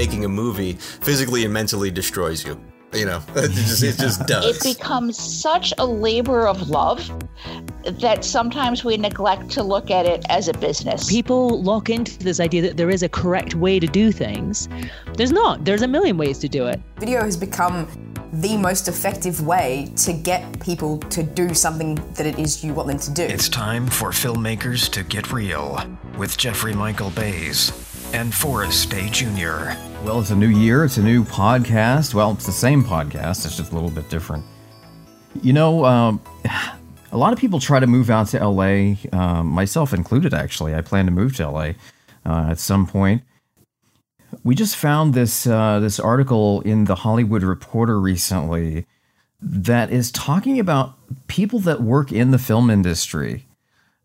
making a movie physically and mentally destroys you. You know, it just, it just does. It becomes such a labor of love that sometimes we neglect to look at it as a business. People lock into this idea that there is a correct way to do things. There's not. There's a million ways to do it. Video has become the most effective way to get people to do something that it is you want them to do. It's time for filmmakers to get real with Jeffrey Michael Bays and Forrest Day Jr. Well, it's a new year, it's a new podcast. Well, it's the same podcast, it's just a little bit different. You know, um, a lot of people try to move out to LA, um, myself included, actually. I plan to move to LA uh, at some point. We just found this uh, this article in the Hollywood Reporter recently that is talking about people that work in the film industry.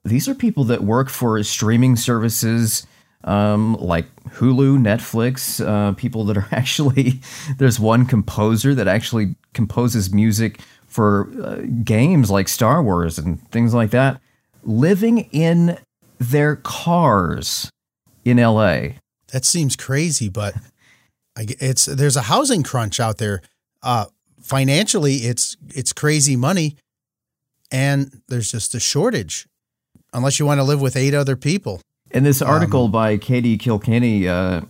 These are people that work for streaming services um, like Hulu, Netflix, uh, people that are actually, there's one composer that actually composes music for uh, games like Star Wars and things like that, living in their cars in LA. That seems crazy, but it's there's a housing crunch out there. Uh, financially, it's it's crazy money, and there's just a shortage. Unless you want to live with eight other people. In this article um, by Katie Kilkenny, uh,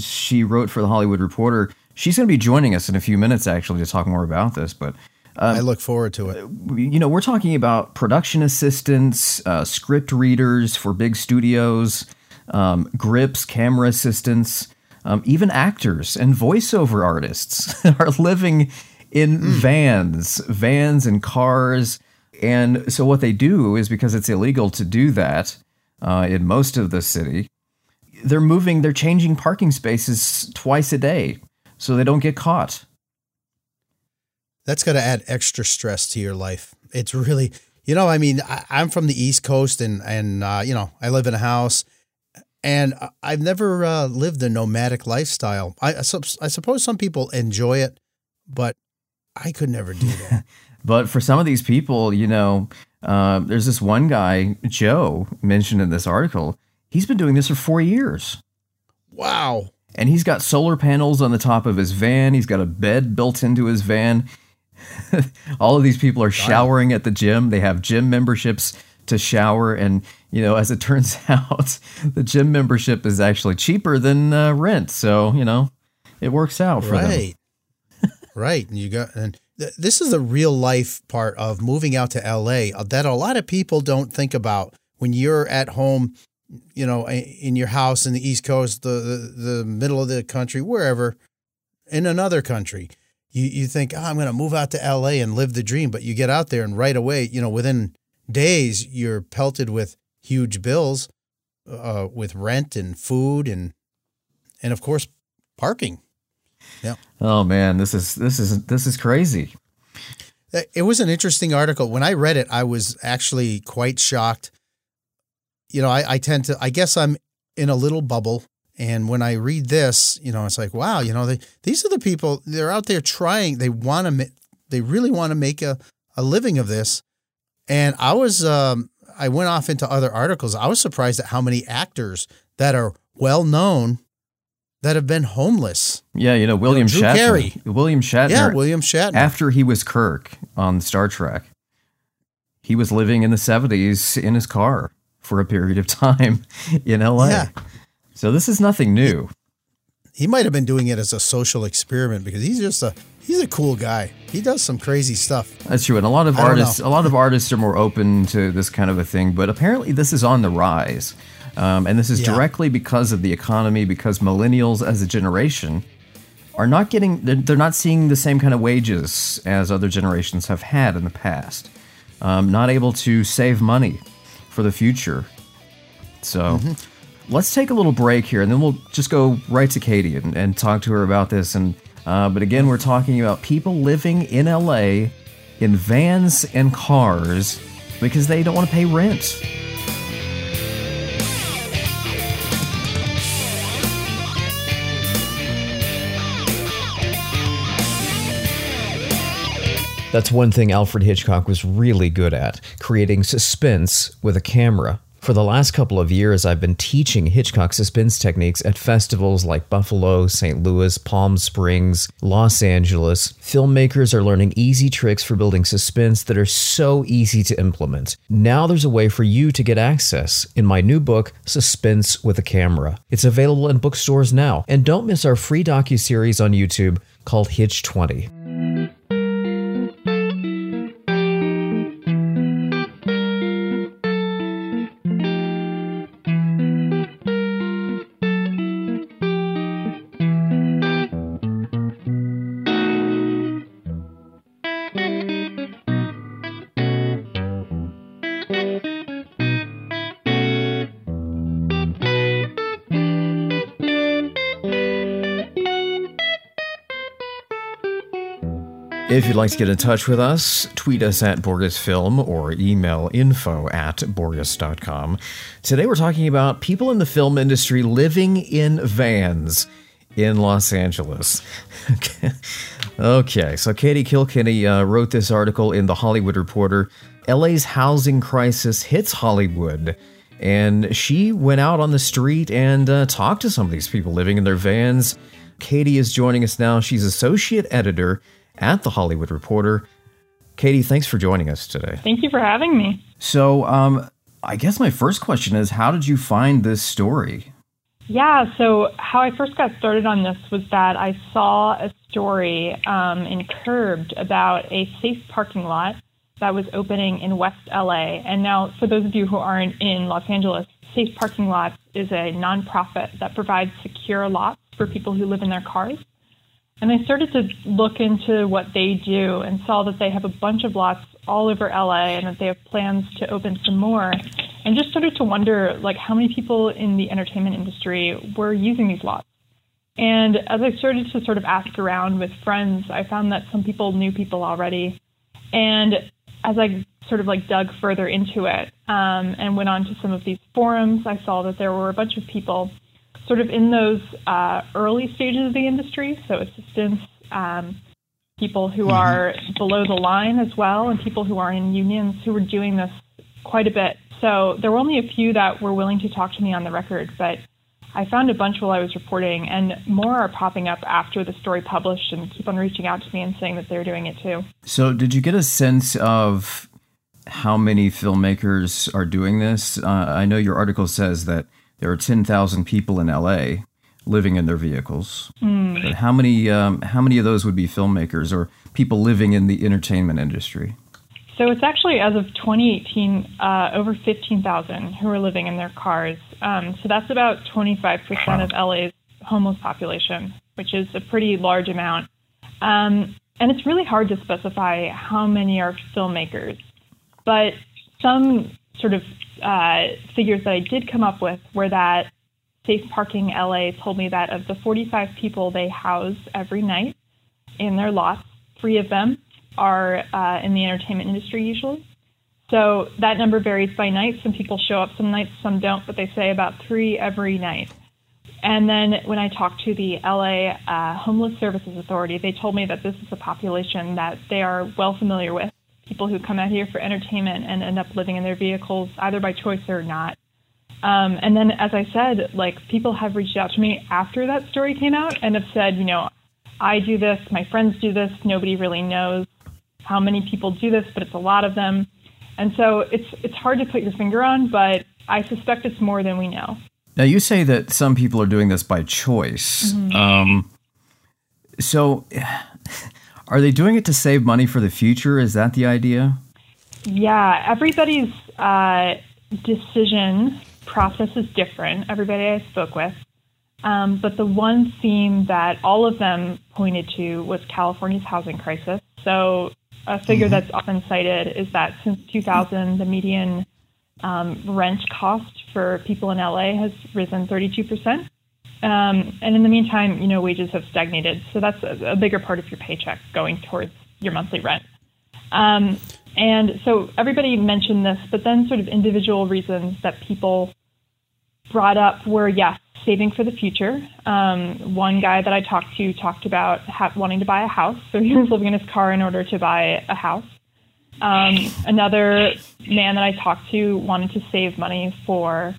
she wrote for the Hollywood Reporter. She's going to be joining us in a few minutes, actually, to talk more about this. But um, I look forward to it. You know, we're talking about production assistants, uh, script readers for big studios, um, grips, camera assistants, um, even actors and voiceover artists are living in mm. vans, vans and cars. And so, what they do is because it's illegal to do that uh, in most of the city, they're moving, they're changing parking spaces twice a day so they don't get caught. That's got to add extra stress to your life. It's really, you know, I mean, I, am from the East Coast and, and uh, you know, I live in a house and I've never uh, lived a nomadic lifestyle. I, I, I suppose some people enjoy it, but I could never do that. but for some of these people, you know, uh, there's this one guy, Joe, mentioned in this article. He's been doing this for four years. Wow. And he's got solar panels on the top of his van. He's got a bed built into his van. All of these people are showering at the gym. They have gym memberships to shower. And, you know, as it turns out, the gym membership is actually cheaper than uh, rent. So, you know, it works out for right. them. right. And you got, and this is the real life part of moving out to LA uh, that a lot of people don't think about when you're at home, you know, in your house in the East Coast, the, the, the middle of the country, wherever, in another country. You, you think, oh, I'm going to move out to LA and live the dream. But you get out there and right away, you know, within days, you're pelted with huge bills uh, with rent and food and, and of course, parking. Yeah. Oh man, this is this is this is crazy. It was an interesting article. When I read it, I was actually quite shocked. You know, I, I tend to I guess I'm in a little bubble. And when I read this, you know, it's like, wow, you know, they, these are the people they're out there trying. They want to, they really want to make a, a living of this. And I was, um, I went off into other articles. I was surprised at how many actors that are well known that have been homeless. Yeah, you know William you know, Shatner. Carey. William Shatner. Yeah, William Shatner. After he was Kirk on Star Trek, he was living in the '70s in his car for a period of time in LA. Yeah. So this is nothing new. He might have been doing it as a social experiment because he's just a he's a cool guy. He does some crazy stuff. That's true, and a lot of artists a lot of artists are more open to this kind of a thing. But apparently, this is on the rise. Um, and this is yeah. directly because of the economy, because millennials as a generation are not getting, they're, they're, not seeing the same kind of wages as other generations have had in the past. Um, not able to save money for the future. So mm-hmm. let's take a little break here and then we'll just go right to Katie and, and talk to her about this. And uh, But again, we're talking about people living in LA in vans and cars because they don't want to pay rent. That's one thing Alfred Hitchcock was really good at creating suspense with a camera. For the last couple of years, I've been teaching Hitchcock suspense techniques at festivals like Buffalo, St. Louis, Palm Springs, Los Angeles. Filmmakers are learning easy tricks for building suspense that are so easy to implement. Now there's a way for you to get access in my new book, Suspense with a Camera. It's available in bookstores now. And don't miss our free docu-series on YouTube called Hitch 20. If you'd like to get in touch with us, tweet us at BorgusFilm or email info at Borgus.com. Today we're talking about people in the film industry living in vans in Los Angeles. okay. okay, so Katie Kilkenny uh, wrote this article in The Hollywood Reporter. LA's housing crisis hits Hollywood. And she went out on the street and uh, talked to some of these people living in their vans. Katie is joining us now. She's associate editor at The Hollywood Reporter. Katie, thanks for joining us today. Thank you for having me. So, um, I guess my first question is how did you find this story? Yeah, so how I first got started on this was that I saw a story um, in Curbed about a safe parking lot that was opening in West LA. And now, for those of you who aren't in Los Angeles, Safe Parking Lots is a nonprofit that provides secure lots for people who live in their cars. And I started to look into what they do and saw that they have a bunch of lots all over LA and that they have plans to open some more. And just started to wonder like how many people in the entertainment industry were using these lots. And as I started to sort of ask around with friends, I found that some people knew people already. And as I sort of like dug further into it um, and went on to some of these forums, I saw that there were a bunch of people sort of in those uh, early stages of the industry, so assistants, um, people who mm-hmm. are below the line as well, and people who are in unions who were doing this quite a bit. So there were only a few that were willing to talk to me on the record, but I found a bunch while I was reporting, and more are popping up after the story published and keep on reaching out to me and saying that they're doing it too. So, did you get a sense of how many filmmakers are doing this? Uh, I know your article says that there are 10,000 people in LA living in their vehicles. Mm. But how many um, how many of those would be filmmakers or people living in the entertainment industry? So it's actually as of 2018 uh, over 15,000 who are living in their cars. Um, so that's about 25% wow. of LA's homeless population, which is a pretty large amount. Um, and it's really hard to specify how many are filmmakers, but some sort of uh, figures that I did come up with were that Safe Parking LA told me that of the 45 people they house every night in their lots, three of them are uh, in the entertainment industry usually. So that number varies by night. Some people show up some nights, some don't, but they say about three every night. And then when I talked to the LA uh, Homeless Services Authority, they told me that this is a population that they are well familiar with people who come out here for entertainment and end up living in their vehicles either by choice or not. Um, and then, as I said, like people have reached out to me after that story came out and have said, you know, I do this, my friends do this, nobody really knows how many people do this, but it's a lot of them. And so it's it's hard to put your finger on, but I suspect it's more than we know. Now you say that some people are doing this by choice. Mm-hmm. Um, so are they doing it to save money for the future? Is that the idea? Yeah, everybody's uh, decision process is different. Everybody I spoke with. Um, but the one theme that all of them pointed to was California's housing crisis. So, a figure mm-hmm. that's often cited is that since 2000, the median um, rent cost for people in LA has risen 32%. Um, and in the meantime, you know, wages have stagnated. So that's a, a bigger part of your paycheck going towards your monthly rent. Um, and so everybody mentioned this, but then sort of individual reasons that people brought up were yes, saving for the future. Um, one guy that I talked to talked about ha- wanting to buy a house, so he was living in his car in order to buy a house. Um, another man that I talked to wanted to save money for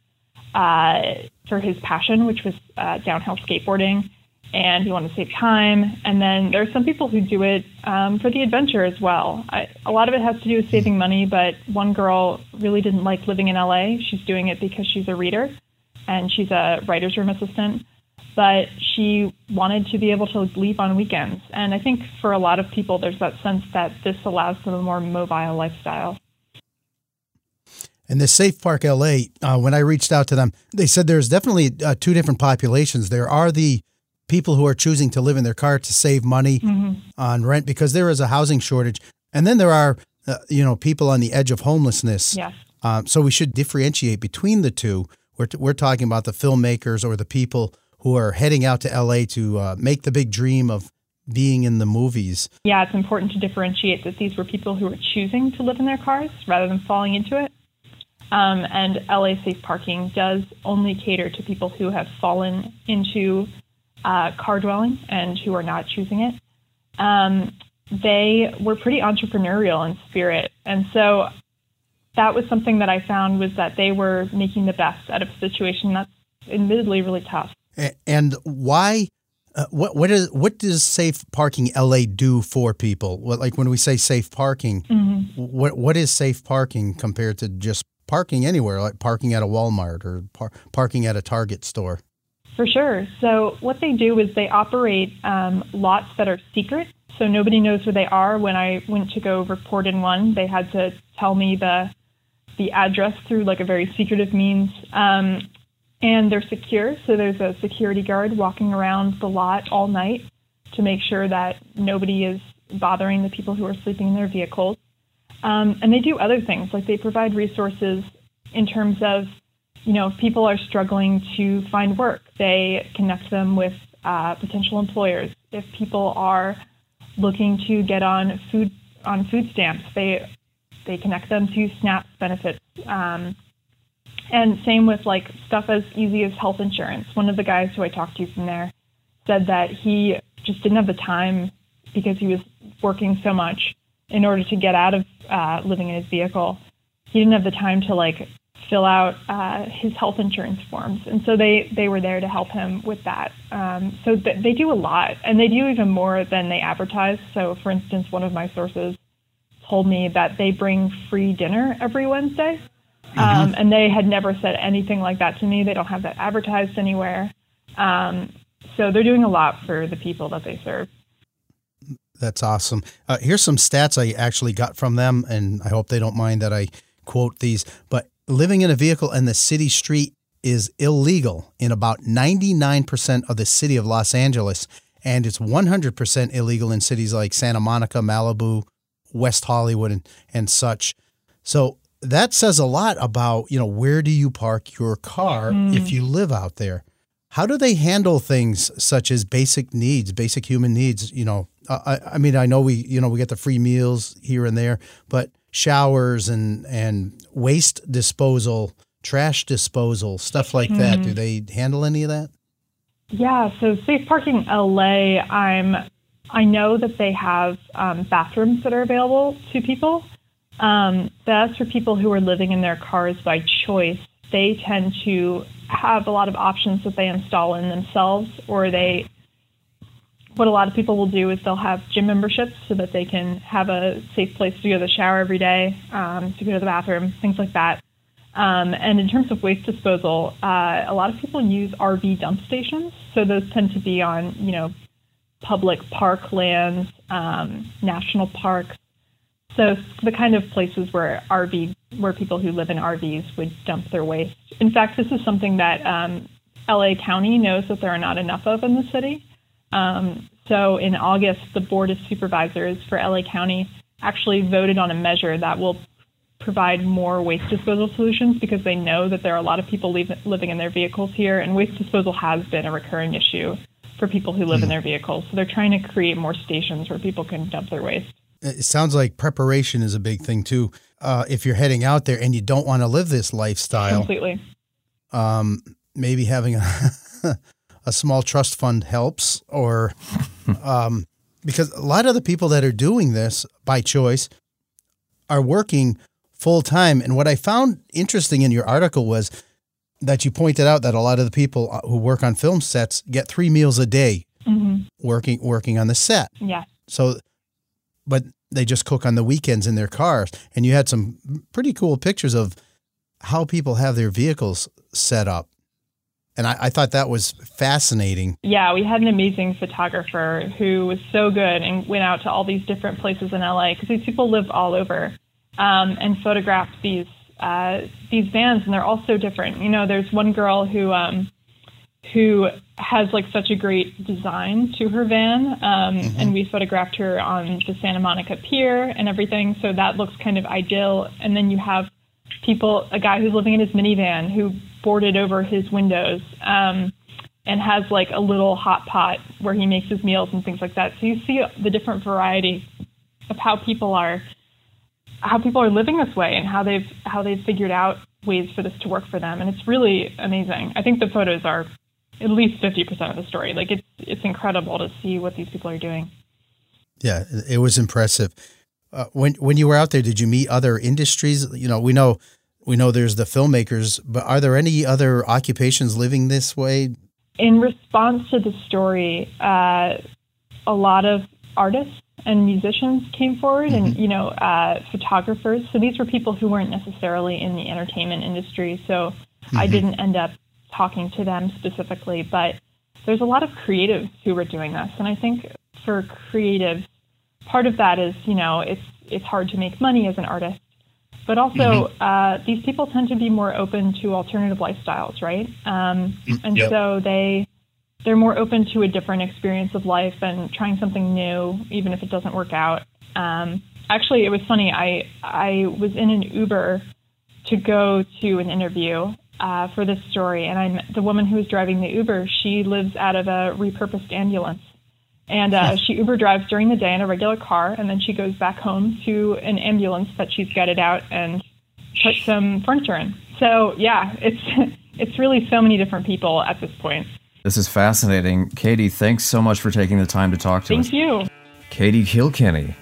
uh, for his passion, which was uh, downhill skateboarding, and he wanted to save time. And then there are some people who do it um, for the adventure as well. I, a lot of it has to do with saving money, but one girl really didn't like living in LA. She's doing it because she's a reader and she's a writer's room assistant. But she wanted to be able to leave on weekends. And I think for a lot of people, there's that sense that this allows them a more mobile lifestyle. And the Safe Park LA, uh, when I reached out to them, they said there's definitely uh, two different populations. There are the people who are choosing to live in their car to save money Mm-hmm. on rent because there is a housing shortage, and then there are uh, you know people on the edge of homelessness. Yes. Um, so we should differentiate between the two. We're, t- we're talking about the filmmakers or the people who are heading out to LA to uh, make the big dream of being in the movies. Yeah, it's important to differentiate that these were people who were choosing to live in their cars rather than falling into it. Um, and LA Safe Parking does only cater to people who have fallen into uh, car dwelling and who are not choosing it. Um, they were pretty entrepreneurial in spirit. And so that was something that I found was that they were making the best out of a situation that's admittedly really tough. And why? Uh, what what is what does Safe Parking LA do for people? What, like when we say safe parking, what what is safe parking compared to just parking anywhere, like parking at a Walmart or par- parking at a Target store? For sure. So what they do is they operate um, lots that are secret, so nobody knows where they are. When I went to go report in one, they had to tell me the the address through like a very secretive means. Um, and they're secure, so there's a security guard walking around the lot all night to make sure that nobody is bothering the people who are sleeping in their vehicles. Um, and they do other things, like they provide resources in terms of, you know, if people are struggling to find work, they connect them with uh, potential employers. If people are looking to get on food on food stamps, they they connect them to SNAP benefits. Um, and same with like stuff as easy as health insurance. One of the guys who I talked to from there said that he just didn't have the time because he was working so much in order to get out of uh, living in his vehicle. He didn't have the time to like fill out uh, his health insurance forms, and so they they were there to help him with that. Um, so th- they do a lot, and they do even more than they advertise. So, for instance, one of my sources told me that they bring free dinner every Wednesday. Um, and they had never said anything like that to me. They don't have that advertised anywhere. Um, so they're doing a lot for the people that they serve. That's awesome. Uh, here's some stats I actually got from them, and I hope they don't mind that I quote these. But living in a vehicle in the city street is illegal in about 99% of the city of Los Angeles, and it's 100% illegal in cities like Santa Monica, Malibu, West Hollywood, and, and such. So that says a lot about, you know, where do you park your car if you live out there? How do they handle things such as basic needs, basic human needs? You know, I, I mean, I know we, you know, we get the free meals here and there, but showers and and waste disposal, trash disposal, stuff like that. Do they handle any of that? Yeah, so Safe Parking LA, I'm I know that they have um, bathrooms that are available to people. Um, that's for people who are living in their cars by choice. They tend to have a lot of options that they install in themselves, or they what a lot of people will do is they'll have gym memberships so that they can have a safe place to go to the shower every day, um, to go to the bathroom, things like that. Um, and in terms of waste disposal, uh, a lot of people use RV dump stations. So those tend to be on, you know, public park lands, um, national parks. So the kind of places where RV, where people who live in RVs would dump their waste. In fact, this is something that um, LA County knows that there are not enough of in the city. Um, so in August, the Board of Supervisors for LA County actually voted on a measure that will provide more waste disposal solutions because they know that there are a lot of people leave, living in their vehicles here, and waste disposal has been a recurring issue for people who live in their vehicles. So they're trying to create more stations where people can dump their waste. It sounds like preparation is a big thing too. Uh, if you're heading out there and you don't want to live this lifestyle, Completely. um, maybe having a, a small trust fund helps, or um, because a lot of the people that are doing this by choice are working full time. And what I found interesting in your article was that you pointed out that a lot of the people uh, who work on film sets get three meals a day hmm working working on the set. Yeah. So, but they just cook on the weekends in their cars. And you had some pretty cool pictures of how people have their vehicles set up. And I, I thought that was fascinating. Yeah, we had an amazing photographer who was so good and went out to all these different places in LA because these people live all over um, and photographed these uh, these vans, and they're all so different. You know, there's one girl who um, who has like such a great design to her van, um, and we photographed her on the Santa Monica Pier and everything. So that looks kind of ideal. And then you have people, a guy who's living in his minivan who boarded over his windows um, and has like a little hot pot where he makes his meals and things like that. So you see the different variety of how people are how people are living this way and how they've how they've figured out ways for this to work for them and it's really amazing. I think the photos are at least 50% of the story. Like it's it's incredible to see what these people are doing. Yeah, it was impressive. Uh, when when you were out there, did you meet other industries? You know, we know we know there's the filmmakers, but are there any other occupations living this way? In response to the story, uh, a lot of artists and musicians came forward, and you know, uh, photographers. So these were people who weren't necessarily in the entertainment industry. So I didn't end up talking to them specifically, but there's a lot of creatives who were doing this, and I think for creatives, part of that is you know it's it's hard to make money as an artist, but also uh, these people tend to be more open to alternative lifestyles, right? Um, and Yep. so they they're more open to a different experience of life and trying something new, even if it doesn't work out. Um, actually, it was funny. I I was in an Uber to go to an interview uh, for this story, and I the woman who was driving the Uber. She lives out of a repurposed ambulance, and uh, she Uber drives during the day in a regular car, and then she goes back home to an ambulance that she's gutted out and put some furniture in. So yeah, it's it's really so many different people at this point. This is fascinating. Katie, thanks so much for taking the time to talk to us. Thank you. Katie Kilkenny,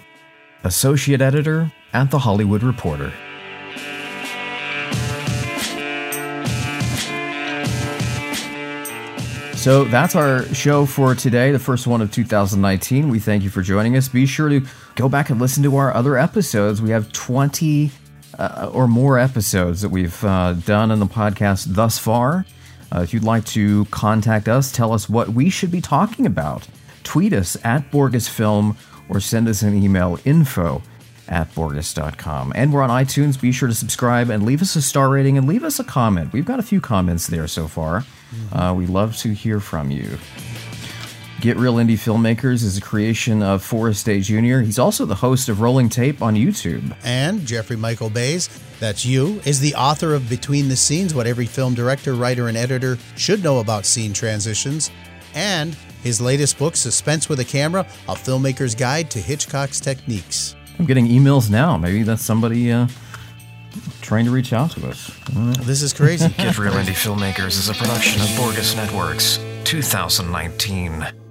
Associate Editor at The Hollywood Reporter. So that's our show for today, the first one of 2019. We thank you for joining us. Be sure to go back and listen to our other episodes. We have 20 uh, or more episodes that we've uh, done in the podcast thus far. Uh, if you'd like to contact us, tell us what we should be talking about, tweet us at Borgus Film or send us an email info at Borgus.com. And we're on iTunes. Be sure to subscribe and leave us a star rating and leave us a comment. We've got a few comments there so far. Uh, we love to hear from you. Get Real Indie Filmmakers is a creation of Forrest Day Jr. He's also the host of Rolling Tape on YouTube. And Jeffrey Michael Bays, that's you, is the author of Between the Scenes What Every Film Director, Writer, and Editor Should Know About Scene Transitions, and his latest book, Suspense with a Camera A Filmmaker's Guide to Hitchcock's Techniques. I'm getting emails now. Maybe that's somebody uh, trying to reach out to us. This is crazy. Get Real Indie Filmmakers is a production of Borgus Networks, 2019.